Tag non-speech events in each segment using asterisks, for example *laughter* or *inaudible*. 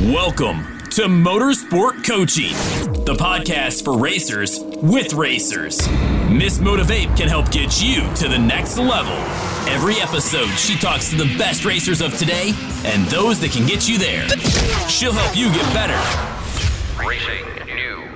Welcome to Motorsport Coaching, the podcast for racers with racers. Miss Motivate can help get you to the next level. Every episode, she talks to the best racers of today and those that can get you there. She'll help you get better Racing news.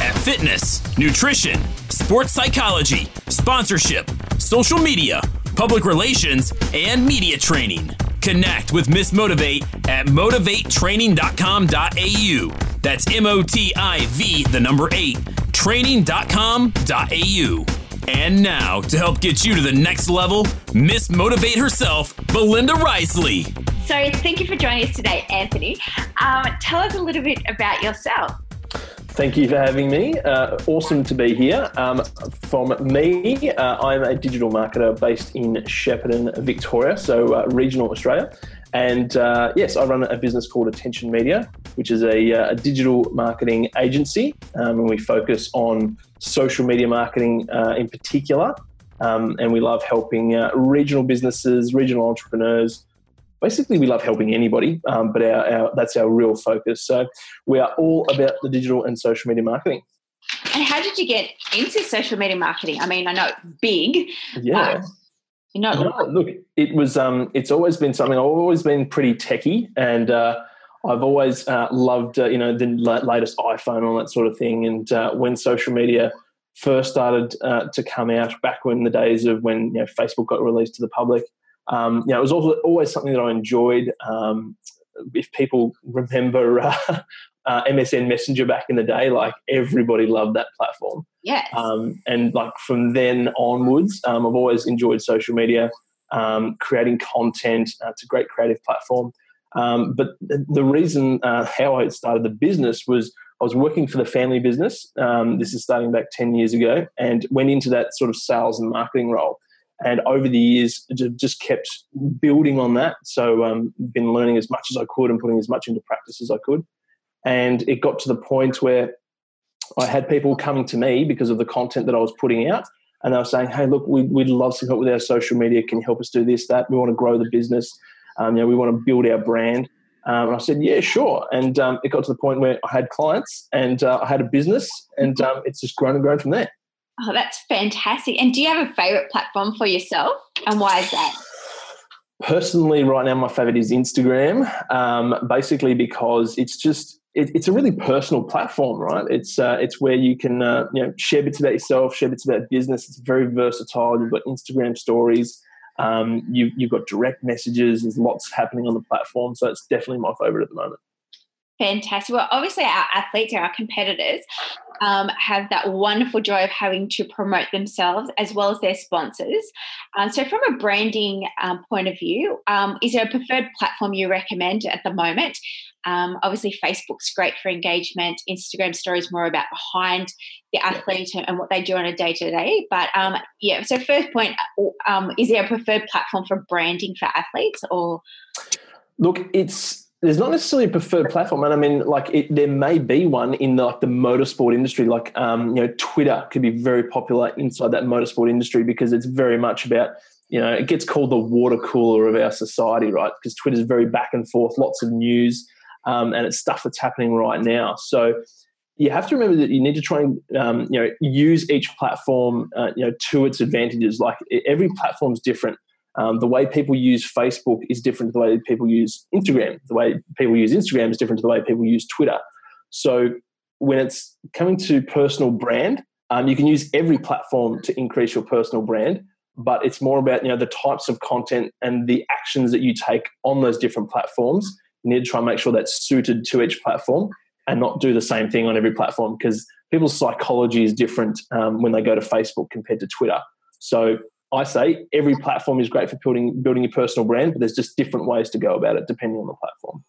at fitness, nutrition, sports psychology, sponsorship, social media, public relations, and media training. Connect with Miss Motivate at motiv8training.com.au. That's M O T I V, the number eight, training.com.au. And now, to help get you to the next level, Miss Motivate herself, Belinda Risley. So, thank you for joining us today, Anthony. Um, tell us a little bit about yourself. Thank you for having me. Uh, awesome to be here. Um, from me, uh, I'm a digital marketer based in Shepparton, Victoria, so uh, regional Australia. And uh, yes, I run a business called Attention Media, which is a, uh, a digital marketing agency. Um, and we focus on social media marketing uh, in particular. Um, and we love helping regional businesses, regional entrepreneurs, basically we love helping anybody, um, but our, our, that's our real focus. So we are all about the digital and social media marketing. And how did you get into social media marketing? I mean, I know it's big. Yeah. but You're not No, look, it was. Um, it's always been something. I've always been pretty techie, and uh, I've always uh, loved, uh, you know, the latest iPhone and all that sort of thing. And uh, when social media first started uh, to come out, back when the days of when you know Facebook got released to the public, um, you know, it was also always something that I enjoyed. Um, if people remember *laughs* uh, uh, MSN Messenger back in the day, like everybody loved that platform. yes. Um, and like from then onwards, um, I've always enjoyed social media, um, creating content. Uh, it's a great creative platform. Um, but the, the reason uh, how I started the business was I was working for the family business. Um, this is starting back 10 years ago and went into that sort of sales and marketing role. And over the years, just kept building on that. So, um, been learning as much as I could and putting as much into practice as I could. And it got to the point where I had people coming to me because of the content that I was putting out. And they were saying, hey, look, we, we'd love some help with our social media. Can you help us do this, that? We want to grow the business. Um, you know, we want to build our brand. Um, and I said, yeah, sure. And um, it got to the point where I had clients and uh, I had a business, and um, it's just grown and grown from there. Oh, that's fantastic. And do you have a favorite platform for yourself? And why is that? Personally, right now, my favorite is Instagram, um, basically because it's just it, it's a really personal platform, right? It's uh, it's where you can uh, you know share bits about yourself, share bits about business. It's very versatile. You've got Instagram stories, um, you, you've got direct messages. There's lots happening on the platform, so it's definitely my favorite at the moment. Fantastic. Well, obviously, our athletes, are our competitors, um, have that wonderful joy of having to promote themselves as well as their sponsors. Um, so, from a branding um, point of view, um, is there a preferred platform you recommend at the moment? Um, obviously, Facebook's great for engagement. Instagram stories more about behind the athlete and, and what they do on a day to day. But um, yeah, so first point, um, is there a preferred platform for branding for athletes or? Look, it's there's not necessarily a preferred platform, and I mean, like it, there may be one in the, like the motorsport industry. Like, um, you know, Twitter could be very popular inside that motorsport industry because it's very much about, you know, it gets called the water cooler of our society, right? Because Twitter is very back and forth, lots of news, um, and it's stuff that's happening right now. So you have to remember that you need to try and um, you know use each platform, uh, you know, to its advantages. Like every platform's different. Um, the way people use Facebook is different to the way people use Instagram. The way people use Instagram is different to the way people use Twitter. So when it's coming to personal brand, um, you can use every platform to increase your personal brand, but it's more about you know the types of content and the actions that you take on those different platforms. You need to try and make sure that's suited to each platform and not do the same thing on every platform because people's psychology is different um, when they go to Facebook compared to Twitter. So I say every platform is great for building building your personal brand, but there's just different ways to go about it depending on the platform.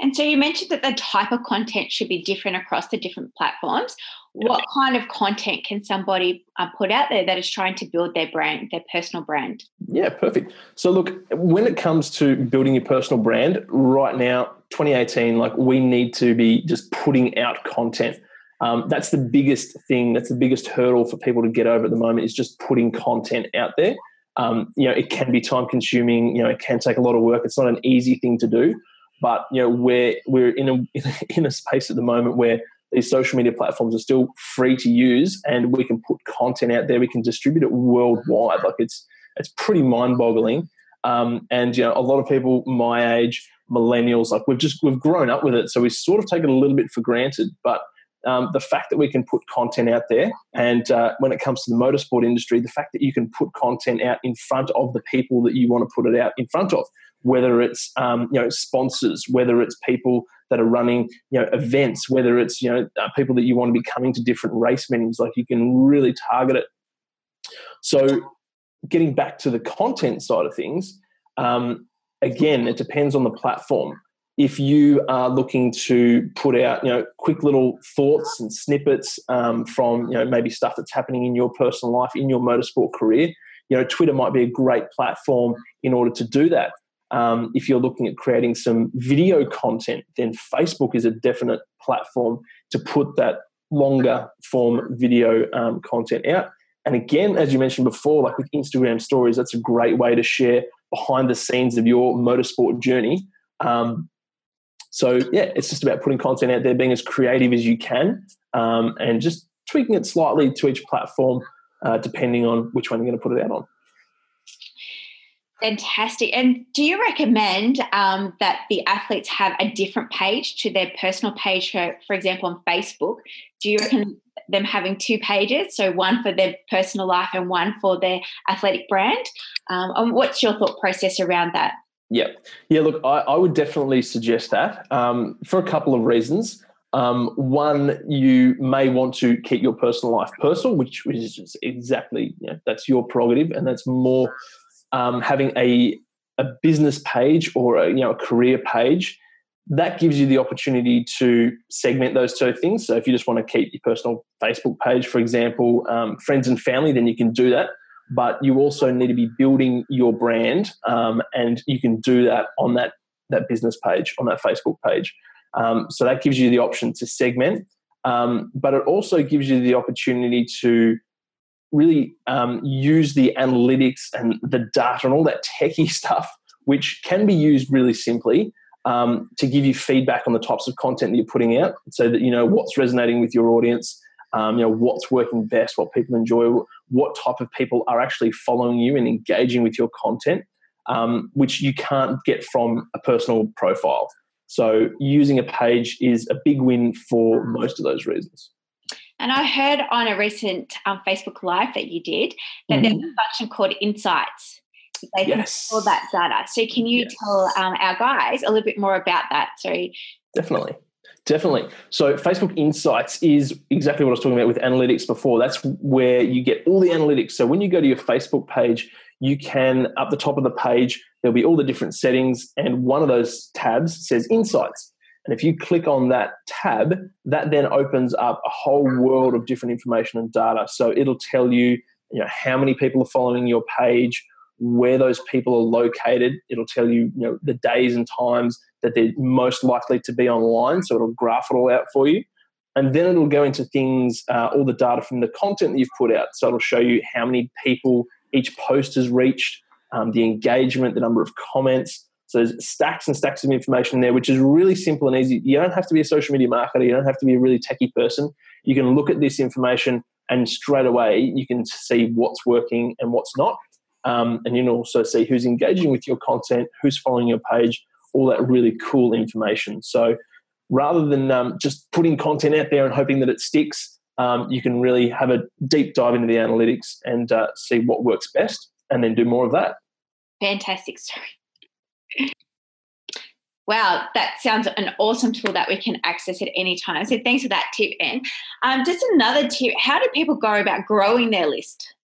And so you mentioned that the type of content should be different across the different platforms. What kind of content can somebody uh, put out there that is trying to build their brand, their personal brand? Yeah, perfect. So look, when it comes to building your personal brand, right now, 2018, like we need to be just putting out content. Um, that's the biggest thing. That's the biggest hurdle for people to get over at the moment is just putting content out there. Um, you know, it can be time consuming. You know, it can take a lot of work. It's not an easy thing to do, But you know, we're we're in a *laughs* in a space at the moment where these social media platforms are still free to use, and we can put content out there. We can distribute it worldwide. Like it's it's pretty mind boggling. Um, and you know, a lot of people my age, millennials, like we've just we've grown up with it, so we sort of take it a little bit for granted. But um, the fact that we can put content out there, and uh, when it comes to the motorsport industry, the fact that you can put content out in front of the people that you want to put it out in front of, whether it's um, you know sponsors, whether it's people that are running you know events, whether it's you know uh, people that you want to be coming to different race meetings, like you can really target it. So, getting back to the content side of things, um, again, it depends on the platform if you are looking to put out, you know, quick little thoughts and snippets um, from, you know, maybe stuff that's happening in your personal life, in your motorsport career, you know, Twitter might be a great platform in order to do that. Um, if you're looking at creating some video content, then Facebook is a definite platform to put that longer form video um, content out. And again, as you mentioned before, like with Instagram stories, that's a great way to share behind the scenes of your motorsport journey. Um, so yeah, it's just about putting content out there, being as creative as you can, um, and just tweaking it slightly to each platform, uh, depending on which one you're going to put it out on. Fantastic. And do you recommend um, that the athletes have a different page to their personal page, for, for example, on Facebook? Do you reckon them having two pages, so one for their personal life and one for their athletic brand? Um, and what's your thought process around that? Yeah, yeah. Look, I, I would definitely suggest that um, for a couple of reasons. Um, one, you may want to keep your personal life personal, which, is exactly you know, that's your prerogative, and that's more um, having a a business page or a, you know a career page. That gives you the opportunity to segment those two things. So if you just want to keep your personal Facebook page, for example, um, friends and family, then you can do that but you also need to be building your brand, um, and you can do that on that that business page, on that Facebook page. Um, so that gives you the option to segment, um, but it also gives you the opportunity to really um, use the analytics and the data and all that techie *laughs* stuff, which can be used really simply. Um, to give you feedback on the types of content that you're putting out, so that you know what's resonating with your audience, um, you know what's working best, what people enjoy, what type of people are actually following you and engaging with your content, um, which you can't get from a personal profile. So using a page is a big win for most of those reasons. And I heard on a recent um, Facebook Live that you did that mm-hmm. there's a function called Insights. They yes. can that data. So can you yes. tell um, our guys a little bit more about that? So definitely. Definitely. So Facebook Insights is exactly what I was talking about with analytics before. That's where you get all the analytics. So when you go to your Facebook page, you can, up the top of the page, there'll be all the different settings, and one of those tabs says Insights. And if you click on that tab, that then opens up a whole world of different information and data. So it'll tell you, you know, how many people are following your page, where those people are located. It'll tell you, you know, the days and times that they're most likely to be online. So it'll graph it all out for you. And then it'll go into things, uh, all the data from the content that you've put out. So it'll show you how many people each post has reached, um, the engagement, the number of comments. So there's stacks and stacks of information there, which is really simple and easy. You don't have to be a social media marketer. You don't have to be a really techie person. You can look at this information and straight away you can see what's working and what's not. Um, and you can also see who's engaging with your content, who's following your page, all that really cool information. So rather than um, just putting content out there and hoping that it sticks, um, you can really have a deep dive into the analytics and uh, see what works best and then do more of that. Fantastic story. Wow, that sounds an awesome tool that we can access at any time. So thanks for that tip, Anth. Um, just another tip: How do people go about growing their list?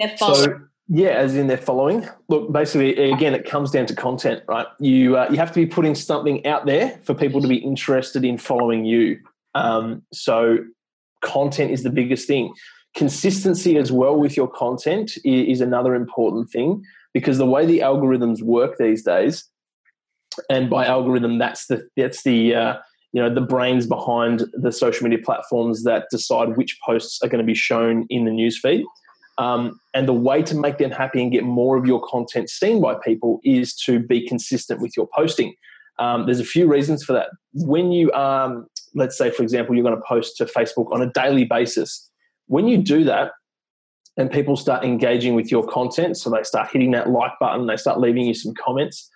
Their so, yeah, as in their following. Look, basically, again, it comes down to content, right? You uh, you have to be putting something out there for people to be interested in following you. Um, so, content is the biggest thing. Consistency as well with your content is, is another important thing because the way the algorithms work these days, and by algorithm, that's the that's the uh, you know the brains behind the social media platforms that decide which posts are going to be shown in the newsfeed. Um, and the way to make them happy and get more of your content seen by people is to be consistent with your posting. Um, there's a few reasons for that. When you, um, let's say, for example, you're going to post to Facebook on a daily basis, when you do that, and people start engaging with your content, so they start hitting that like button, they start leaving you some comments.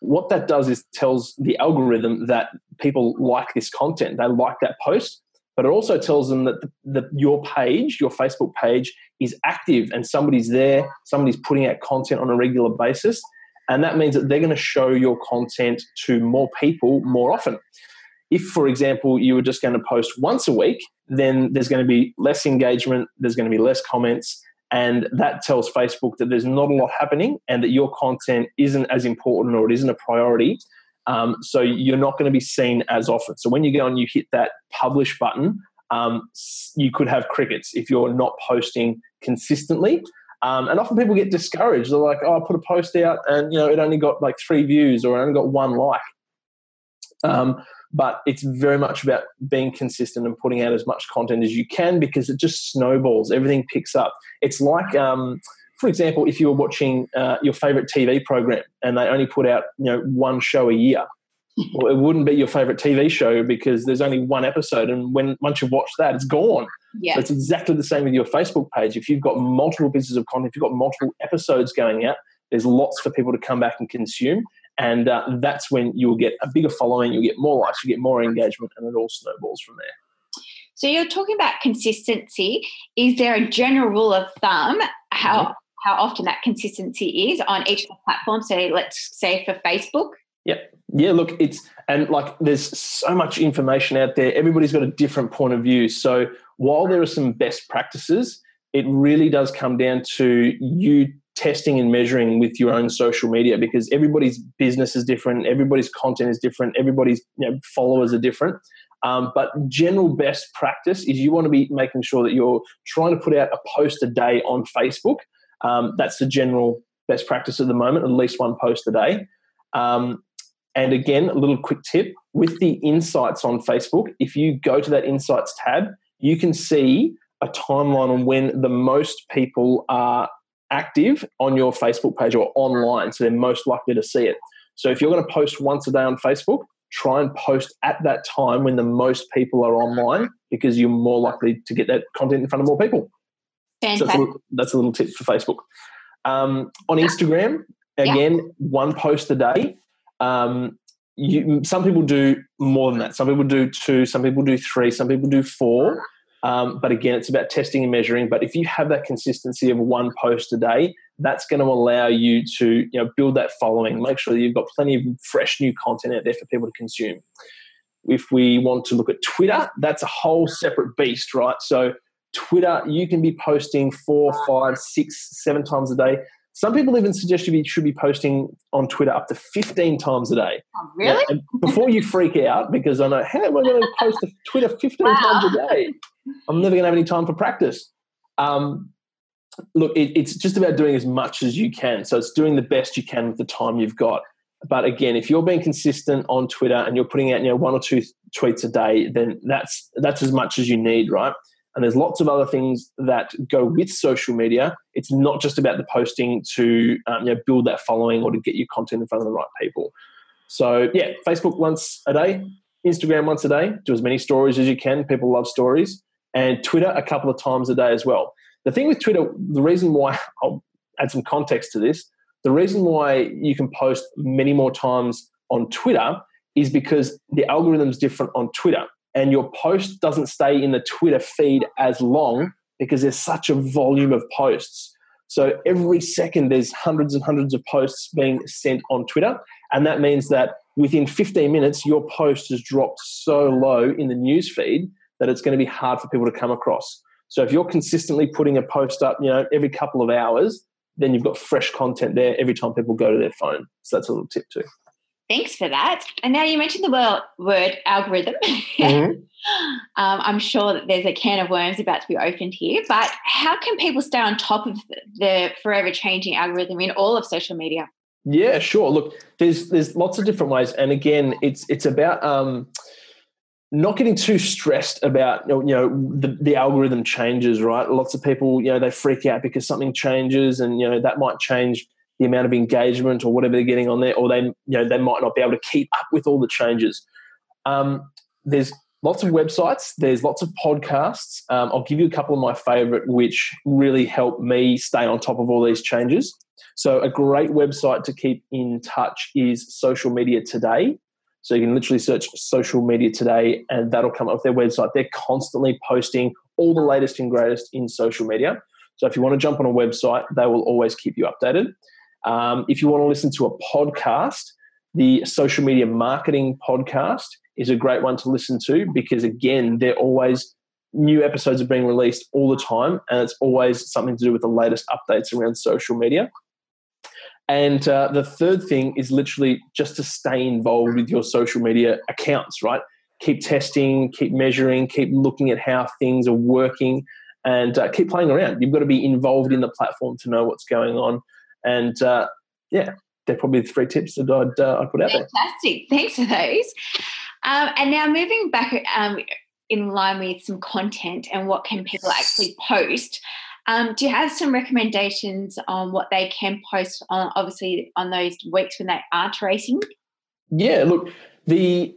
What that does is tells the algorithm that people like this content, they like that post, but it also tells them that the, your page, your Facebook page, is active and somebody's there, somebody's putting out content on a regular basis. And that means that they're going to show your content to more people more often. If, for example, you were just going to post once a week, then there's going to be less engagement, there's going to be less comments, and that tells Facebook that there's not a lot happening and that your content isn't as important or it isn't a priority. Um, so you're not going to be seen as often. So when you go and you hit that publish button, um, you could have crickets if you're not posting consistently. Um, and often people get discouraged. They're like, "Oh, I put a post out, and you know, it only got like three views, or it only got one like." Um, but it's very much about being consistent and putting out as much content as you can because it just snowballs. Everything picks up. It's like, um, for example, if you were watching uh, your favorite TV program and they only put out you know one show a year, well, it wouldn't be your favorite TV show because there's only one episode, and when once you've watched that, it's gone. Yeah. So it's exactly the same with your Facebook page. If you've got multiple pieces of content, if you've got multiple episodes going out, there's lots for people to come back and consume. And uh, that's when you'll get a bigger following, you'll get more likes, you get more engagement, and it all snowballs from there. So you're talking about consistency. Is there a general rule of thumb how. How often that consistency is on each platforms? So let's say for Facebook. Yep. Yeah, look, it's and like there's so much information out there. Everybody's got a different point of view. So while there are some best practices, it really does come down to you testing and measuring with your own social media because everybody's business is different, everybody's content is different, everybody's you know, followers are different. Um, but general best practice is you want to be making sure that you're trying to put out a post a day on Facebook. Um, that's the general best practice at the moment, at least one post a day. Um, and again, a little quick tip with the insights on Facebook, if you go to that insights tab, you can see a timeline on when the most people are active on your Facebook page or online, so they're most likely to see it. So if you're going to post once a day on Facebook, try and post at that time when the most people are online because you're more likely to get that content in front of more people. Fantastic. So that's, a little, that's a little tip for Facebook. Um, on Instagram, again, yeah. one post a day. Um, you, some people do more than that. Some people do two. Some people do three. Some people do four. Um, but again, it's about testing and measuring. But if you have that consistency of one post a day, that's going to allow you to you know build that following. Make sure that you've got plenty of fresh new content out there for people to consume. If we want to look at Twitter, that's a whole separate beast, right? So Twitter, you can be posting four, five, six, seven times a day. Some people even suggest you should be posting on Twitter up to 15 times a day. Oh, really? Now, before you freak out, because I know, how am I going to post to Twitter 15 wow. times a day? I'm never going to have any time for practice. Um, look, it, it's just about doing as much as you can. So it's doing the best you can with the time you've got. But again, if you're being consistent on Twitter and you're putting out you know one or two tweets a day, then that's that's as much as you need, right? And there's lots of other things that go with social media. It's not just about the posting to um, you know, build that following or to get your content in front of the right people. So yeah, Facebook once a day, Instagram once a day. Do as many stories as you can. People love stories and Twitter a couple of times a day as well. The thing with Twitter, the reason why *laughs* I'll add some context to this, the reason why you can post many more times on Twitter is because the algorithm's different on Twitter and your post doesn't stay in the Twitter feed as long because there's such a volume of posts. So every second there's hundreds and hundreds of posts being sent on Twitter and that means that within 15 minutes your post has dropped so low in the news feed that it's going to be hard for people to come across. So if you're consistently putting a post up, you know, every couple of hours, then you've got fresh content there every time people go to their phone. So that's a little tip too. Thanks for that. And now you mentioned the word, word algorithm. Mm-hmm. *laughs* um, I'm sure that there's a can of worms about to be opened here, but how can people stay on top of the forever changing algorithm in all of social media? Yeah, sure. Look, there's there's lots of different ways, and again, it's it's about um, not getting too stressed about you know the, the algorithm changes right lots of people you know they freak out because something changes and you know that might change the amount of engagement or whatever they're getting on there, or they you know they might not be able to keep up with all the changes. Um, there's lots of websites. There's lots of podcasts. Um, I'll give you a couple of my favorite, which really help me stay on top of all these changes. So, a great website to keep in touch is Social Media Today. So, you can literally search Social Media Today and that'll come up their website. They're constantly posting all the latest and greatest in social media. So, if you want to jump on a website, they will always keep you updated. Um, if you want to listen to a podcast, the Social Media Marketing Podcast is a great one to listen to because, again, they're always new episodes are being released all the time, and it's always something to do with the latest updates around social media. And uh, the third thing is literally just to stay involved with your social media accounts, right? Keep testing, keep measuring, keep looking at how things are working, and uh, keep playing around. You've got to be involved in the platform to know what's going on. And uh, yeah, they're probably the three tips that I'd, uh, I'd put out Fantastic. there. Fantastic. Thanks for those. Um, and now moving back um, in line with some content and what can people actually post. Um, do you have some recommendations on what they can post on, obviously, on those weeks when they aren't racing? Yeah, look, the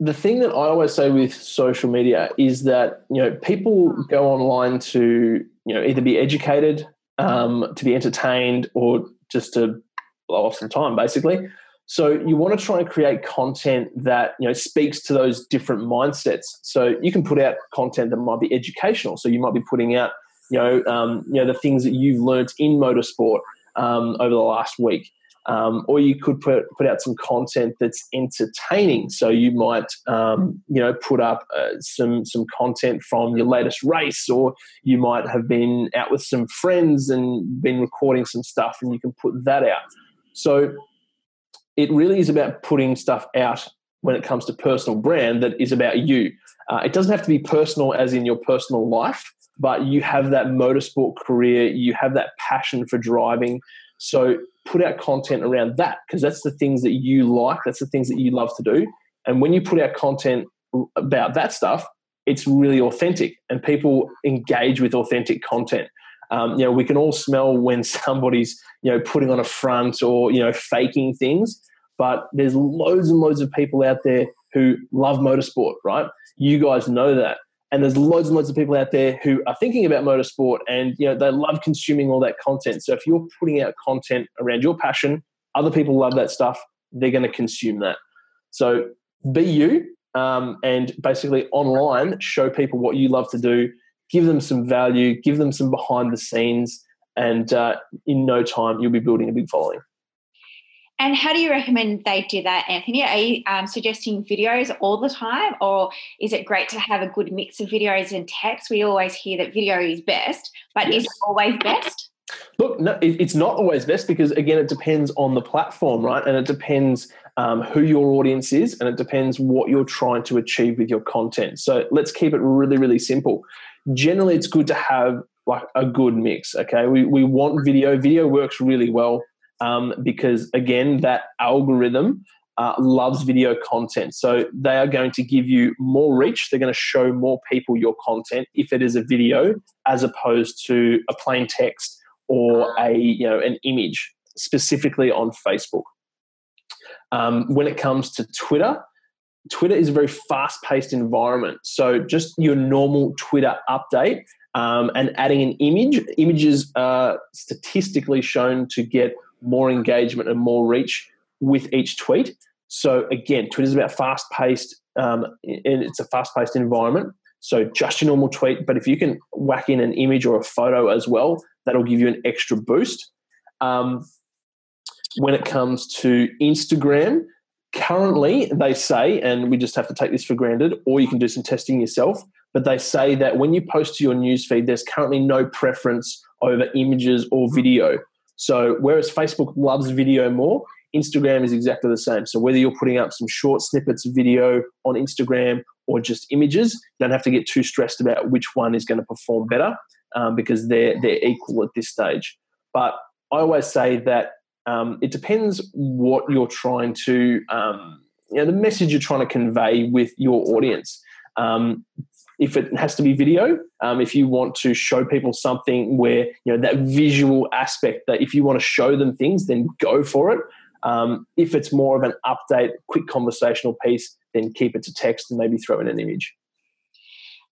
the thing that I always say with social media is that you know people go online to you know either be educated, um, to be entertained, or just to blow off some time, basically. So you want to try and create content that you know speaks to those different mindsets. So you can put out content that might be educational. So you might be putting out you know, um, you know the things that you've learnt in motorsport um, over the last week. Um, or you could put put out some content that's entertaining. So you might um, you know put up uh, some some content from your latest race, or you might have been out with some friends and been recording some stuff, and you can put that out. So it really is about putting stuff out when it comes to personal brand that is about you. Uh, it doesn't have to be personal, as in your personal life but you have that motorsport career, you have that passion for driving. So put out content around that because that's the things that you like, that's the things that you love to do. And when you put out content about that stuff, it's really authentic and people engage with authentic content. Um, you know, we can all smell when *laughs* somebody's, you know, putting on a front or, you know, faking things, but there's loads and loads of people out there who love motorsport, right? You guys know that and there's loads and loads of people out there who are thinking about motorsport and you know they love consuming all that content. So if you're putting out content around your passion other people love that stuff they're going to consume that. So be you um, and basically online show people what you love to do give them some value give them some behind the scenes and uh, in no time you'll be building a big following and how do you recommend they do that, Anthony? Are you um, suggesting videos all the time, or is it great to have a good mix of videos and text? We always hear that video is best, but yes. is it always best? Look, no, it's not always best because again, it depends on the platform, right? And it depends um, who your audience is, and it depends what you're trying to achieve with your content. So let's keep it really, really simple. Generally, it's good to have like a good mix. Okay, we we want video. Video works really well um, because again, that algorithm uh, loves video content. So they are going to give you more reach. They're going to show more people your content if it is a video as opposed to a plain text or a you know an image specifically on Facebook. Um, when it comes to Twitter, Twitter is a very fast-paced environment. So just your normal Twitter update um, and adding an image. Images are statistically shown to get more engagement and more reach with each tweet. So again, Twitter is about fast paced, um, and it's a fast paced environment. So just your normal tweet, but if you can whack in an image or a photo as well, that'll give you an extra boost. Um, when it comes to Instagram, currently they say, and we just have to take this for granted, or you can do some testing yourself, but they say that when you post to your newsfeed, there's currently no preference over images or video. So whereas Facebook loves video more, Instagram is exactly the same. So whether you're putting up some short snippets of video on Instagram or just images, you don't have to get too stressed about which one is going to perform better um, because they're they're equal at this stage. But I always say that um, it depends what you're trying to, um, you know, the message you're trying to convey with your audience. If it has to be video, um, if you want to show people something where you know that visual aspect that if you want to show them things, then go for it. Um, if it's more of an update, quick conversational piece, then keep it to text and maybe throw in an image.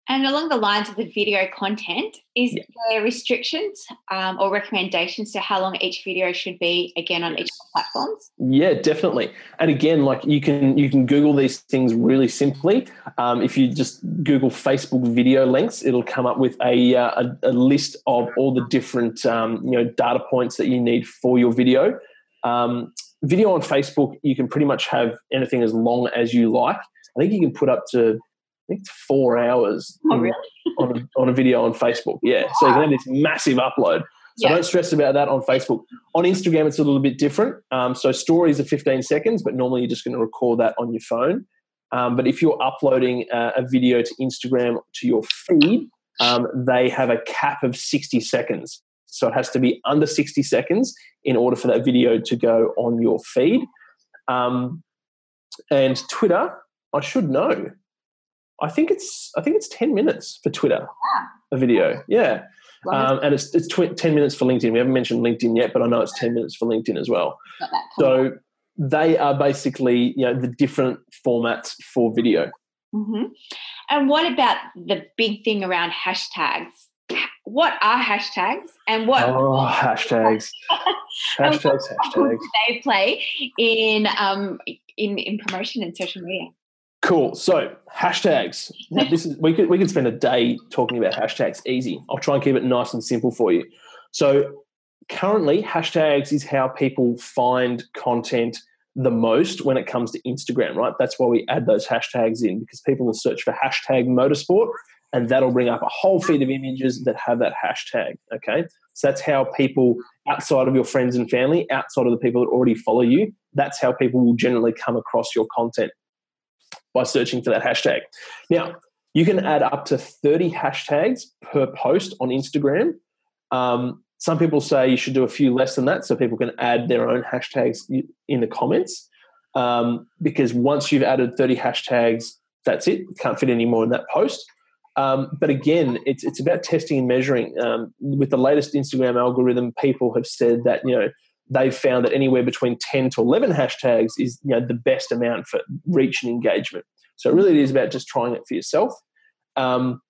And along the lines of the video content, is Yeah. there restrictions um, or recommendations to how long each video should be again on each of the platforms? Yeah, definitely. And again, like you can you can Google these things really simply. Um, if you just Google Facebook video lengths, it'll come up with a uh, a, a list of all the different um, you know data points that you need for your video. Um, video on Facebook, you can pretty much have anything as long as you like. I think you can put up to think it's four hours Oh, really? *laughs* on, a, on a video on Facebook. Yeah, so you can have this massive upload. So Yeah. don't stress about that on Facebook. On Instagram, it's a little bit different. Um, so stories are 15 seconds, but normally you're just going to record that on your phone. Um, but if you're uploading a, a video to Instagram to your feed, um, they have a cap of 60 seconds. So it has to be under 60 seconds in order for that video to go on your feed. Um, and Twitter, I should know. I think it's I think it's 10 minutes for Twitter, a video. Yeah. Um, and it's, it's tw- 10 minutes for LinkedIn. We haven't mentioned LinkedIn yet, but I know it's 10 minutes for LinkedIn as well. it's got that point. So they are basically, you know, the different formats for video. Mhm. And what about the big thing around hashtags? What are hashtags and what Oh, hashtags. *laughs* Hashtags, hashtags. they play in um in, in promotion and social media? Cool. So hashtags. *laughs* This is we could we could spend a day talking about hashtags. Easy. I'll try and keep it nice and simple for you. So currently, hashtags is how people find content the most when it comes to Instagram. Right. That's why we add those hashtags in because people will search for hashtag motorsport, and that'll bring up a whole feed of images that have that hashtag. Okay. So that's how people outside of your friends and family, outside of the people that already follow you, that's how people will generally come across your content by searching for that hashtag. Now, you can add up to 30 hashtags per post on Instagram. Um, some people say you should do a few less than that so people can add their own hashtags in the comments. Um, because once you've added 30 hashtags, that's it. Can't fit any more in that post. Um, but again, it's it's about testing and measuring. Um, with the latest Instagram algorithm, people have said that you know they've found that anywhere between 10 to 11 hashtags is you know the best amount for reach and engagement. So it really, is about just trying it for yourself. Um,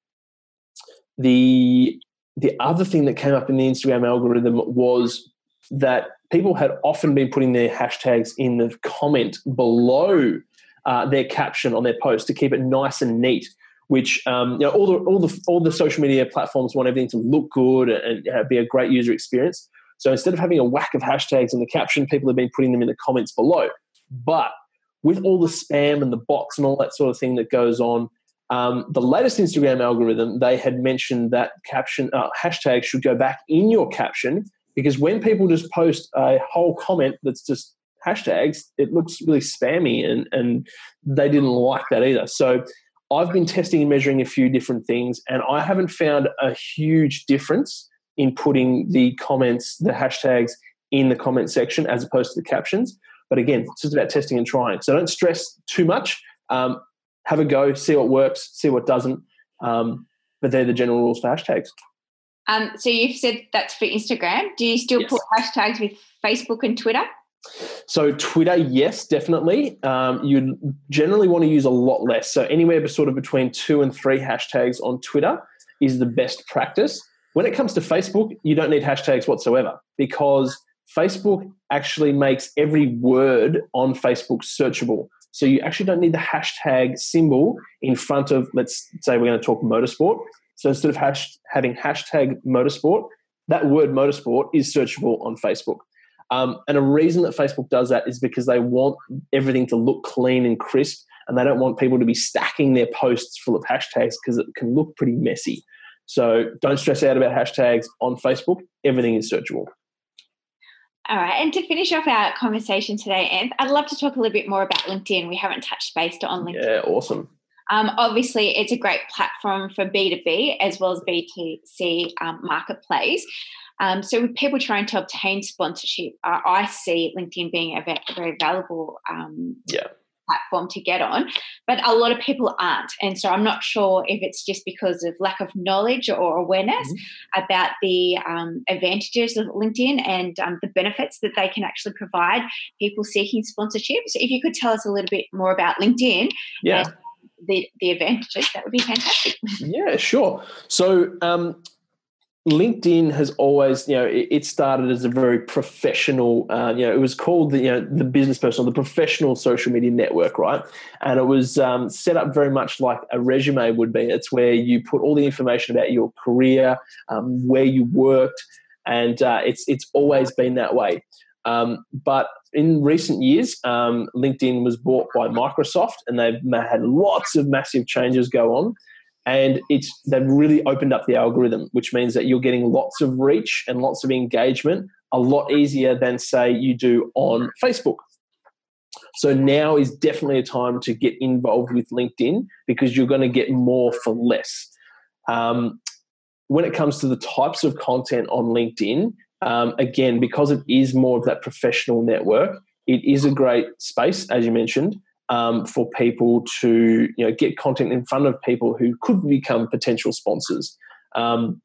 the the other thing that came up in the Instagram algorithm was that people had often been putting their hashtags in the comment below uh, their caption on their post to keep it nice and neat. Which um, you know all the all the all the social media platforms want everything to look good and uh, be a great user experience. So instead of having a whack of hashtags in the caption, people have been putting them in the comments below. But with all the spam and the bots and all that sort of thing that goes on, um, the latest Instagram algorithm, they had mentioned that caption uh, hashtags should go back in your caption because when people just post a whole comment that's just hashtags, it looks really spammy and, and they didn't like that either. So I've been testing and measuring a few different things and I haven't found a huge difference in putting the comments, the hashtags in the comment section as opposed to the captions. But again, it's just about testing and trying. So don't stress too much. Um, have a go, see what works, see what doesn't. Um, but they're the general rules for hashtags. Um, so you've said that's for Instagram. Do you still Yes. put hashtags with Facebook and Twitter? So Twitter, yes, definitely. Um, you generally want to use a lot less. So anywhere sort of between two and three hashtags on Twitter is the best practice. When it comes to Facebook, you don't need hashtags whatsoever because Facebook actually makes every word on Facebook searchable. So you actually don't need the hashtag symbol in front of, let's say we're going to talk motorsport. So instead of hash, having hashtag motorsport, that word motorsport is searchable on Facebook. Um, and a reason that Facebook does that is because they want everything to look clean and crisp, and they don't want people to be stacking their posts full of hashtags because it can look pretty messy. So don't stress out about hashtags on Facebook. Everything is searchable. All right. And to finish off our conversation today, Anth, I'd love to talk a little bit more about LinkedIn. We haven't touched base on LinkedIn. Yeah, awesome. Um, obviously, it's a great platform for B2B as well as B2C um, marketplace. Um, so, with people trying to obtain sponsorship, uh, I see LinkedIn being a very, very valuable um, Yeah. Platform to get on, but a lot of people aren't. And so I'm not sure if it's just because of lack of knowledge or awareness mm-hmm. about the um, advantages of LinkedIn and um, the benefits that they can actually provide people seeking sponsorships. So if you could tell us a little bit more about LinkedIn. Yeah. the, the advantages, that would be fantastic. Yeah, sure. So, um, LinkedIn has always, you know, it, started as a very professional, uh, you know, it was called the, you know, the business person, the professional social media network, right? And it was um, set up very much like a resume would be. It's where you put all the information about your career, um, where you worked, and uh, it's it's always been that way. Um, but in recent years, um, LinkedIn was bought by Microsoft, and they've had lots of massive changes go on and it's they've really opened up the algorithm which means that you're getting lots of reach and lots of engagement a lot easier than say you do on facebook. So now is definitely a time to get involved with linkedin because you're going to get more for less. Um, when it comes to the types of content on linkedin um, again because it is more of that professional network it is a great space as you mentioned um, for people to you know get content in front of people who could become potential sponsors. Um,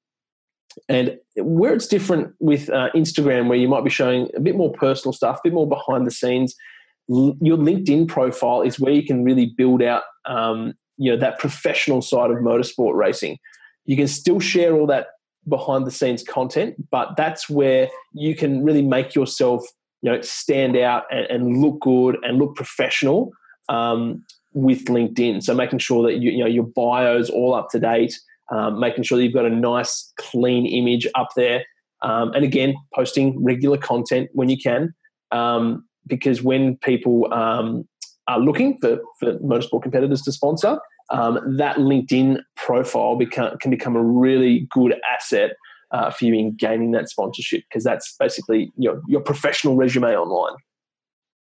and where it's different with uh, Instagram, where you might be showing a bit more personal stuff, a bit more behind the scenes, l- your LinkedIn profile is where you can really build out um, you know that professional side of motorsport racing. You can still share all that behind the scenes content, but that's where you can really make yourself you know stand out and, and look good and look professional um, with LinkedIn. So making sure that you, you know your bio is all up to date, um, making sure that you've got a nice clean image up there, um, and again posting regular content when you can, um, because when people um, are looking for, for motorsport competitors to sponsor, um, that LinkedIn profile become, can become a really good asset. Uh, for you in gaining that sponsorship because that's basically your, your professional resume online.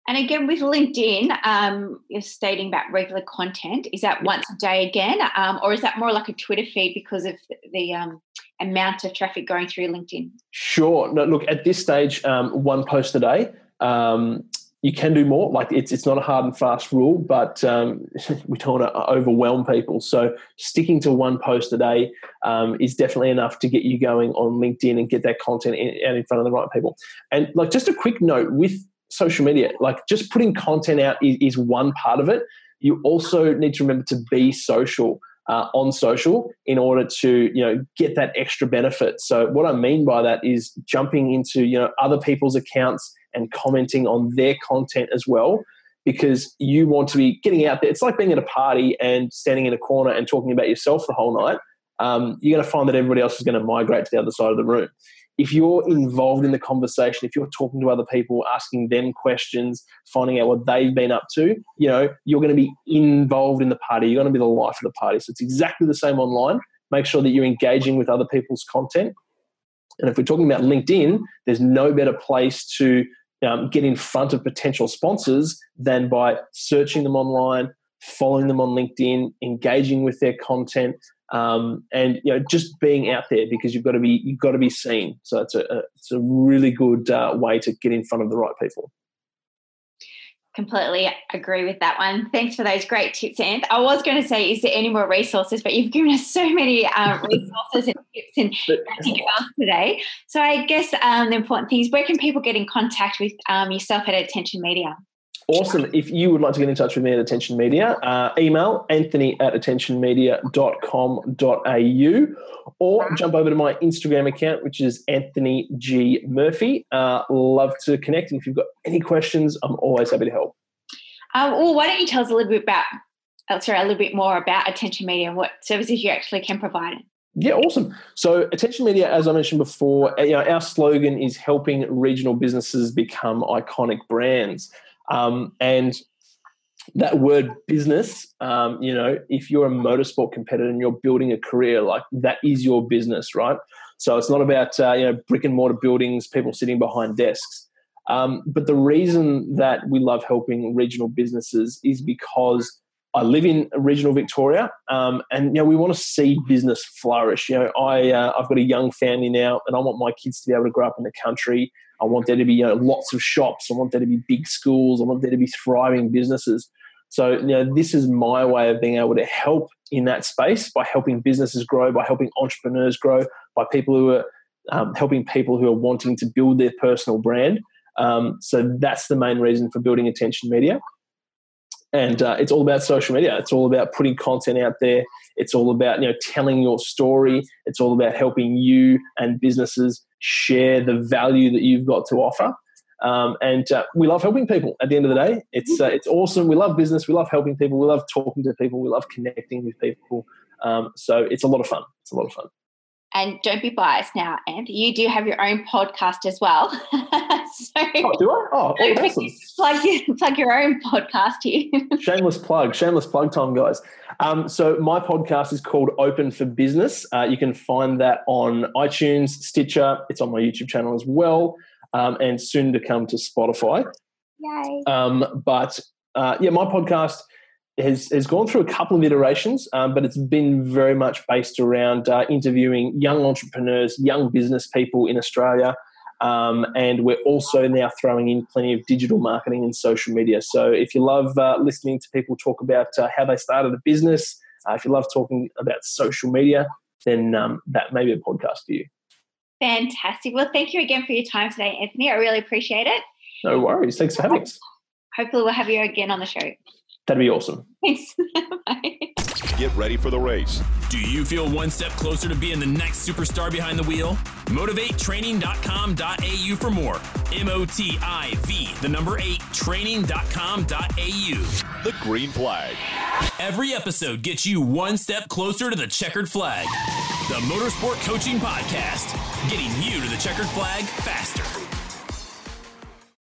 And again, with LinkedIn, um, you're stating about regular content. Is that once a day again, um, or is that more like a Twitter feed because of the um, amount of traffic going through LinkedIn? Sure. No, look, at this stage, um, one post a day. Um, you can do more. Like it's it's not a hard and fast rule, but um, *laughs* we don't want to overwhelm people. So sticking to one post a day is definitely enough to get you going on LinkedIn and get that content in, out in front of the right people. And like just a quick note with social media. Like just putting content out is, is one part of it. You also need to remember to be social. Uh, on social in order to you know get that extra benefit. So what I mean by that is jumping into you know other people's accounts and commenting on their content as well because you want to be getting out there. It's like being at a party and standing in a corner and talking about yourself the whole night. Um, you're going to find that everybody else is going to migrate to the other side of the room if you're involved in the conversation, if you're talking to other people, asking them questions, finding out what they've been up to, you know, you're going to be involved in the party. You're going to be the life of the party. So it's exactly the same online. Make sure that you're engaging with other people's content. And if we're talking about LinkedIn, there's no better place to um, get in front of potential sponsors than by searching them online, following them on LinkedIn, engaging with their content, um, and you know just being out there because you've got to be you've got to be seen. So it's a, a it's a really good uh, way to get in front of the right people. Completely agree with that one. Thanks for those great tips, and I was going to say, is there any more resources? But you've given us so many uh, *laughs* resources and tips and else today. So I guess um, the important thing is, where can people get in contact with um, yourself at Attention Media? Awesome. If you would like to get in touch with me at Attention Media, uh, email anthony at attentionmedia.com.au or jump over to my Instagram account, which is Anthony G. Murphy. Uh, love to connect. And if you've got any questions, I'm always happy to help. Um, well, why don't you tell us a little bit about, oh, sorry, a little bit more about Attention Media and what services you actually can provide? Yeah, awesome. So, Attention Media, as I mentioned before, you know, our slogan is helping regional businesses become iconic brands. Um, and that word business, um, you know, if you're a motorsport competitor and you're building a career, like that is your business, right? So it's not about uh, you know brick and mortar buildings, people sitting behind desks. Um, but the reason that we love helping regional businesses is because I live in regional Victoria, um, and you know we want to see business flourish. You know, I uh, I've got a young family now, and I want my kids to be able to grow up in the country I want there to be you know, lots of shops. I want there to be big schools. I want there to be thriving businesses. So, you know, this is my way of being able to help in that space by helping businesses grow, by helping entrepreneurs grow, by people who are um, helping people who are wanting to build their personal brand. Um, so that's the main reason for building attention media. And uh, it's all about social media. It's all about putting content out there. It's all about you know telling your story. It's all about helping you and businesses share the value that you've got to offer. Um, and uh, we love helping people. At the end of the day, it's uh, it's awesome. We love business. We love helping people. We love talking to people. We love connecting with people. Um, so it's a lot of fun. It's a lot of fun. And don't be biased now, Anthony. You do have your own podcast as well. *laughs* so oh, do I? Oh, oh awesome. plug, your, plug your own podcast here. *laughs* shameless plug. Shameless plug time, guys. Um, so my podcast is called Open for Business. Uh, you can find that on iTunes, Stitcher. It's on my YouTube channel as well, um, and soon to come to Spotify. Yay! Um, but uh, yeah, my podcast – has, has gone through a couple of iterations, um, but it's been very much based around uh, interviewing young entrepreneurs, young business people in Australia. Um, and we're also now throwing in plenty of digital marketing and social media. So if you love uh, listening to people talk about uh, how they started a business, uh, if you love talking about social media, then um, that may be a podcast for you. Fantastic. Well, thank you again for your time today, Anthony. I really appreciate it. No worries. Thanks for having us. Hopefully, we'll have you again on the show. That'd be awesome. Thanks. *laughs* Get ready for the race. Do you feel one step closer to being the next superstar behind the wheel? motiv8training.com.au for more. M O T I V, the number eight, training.com.au. The green flag. Every episode gets you one step closer to the checkered flag. The Motorsport Coaching Podcast, getting you to the checkered flag faster.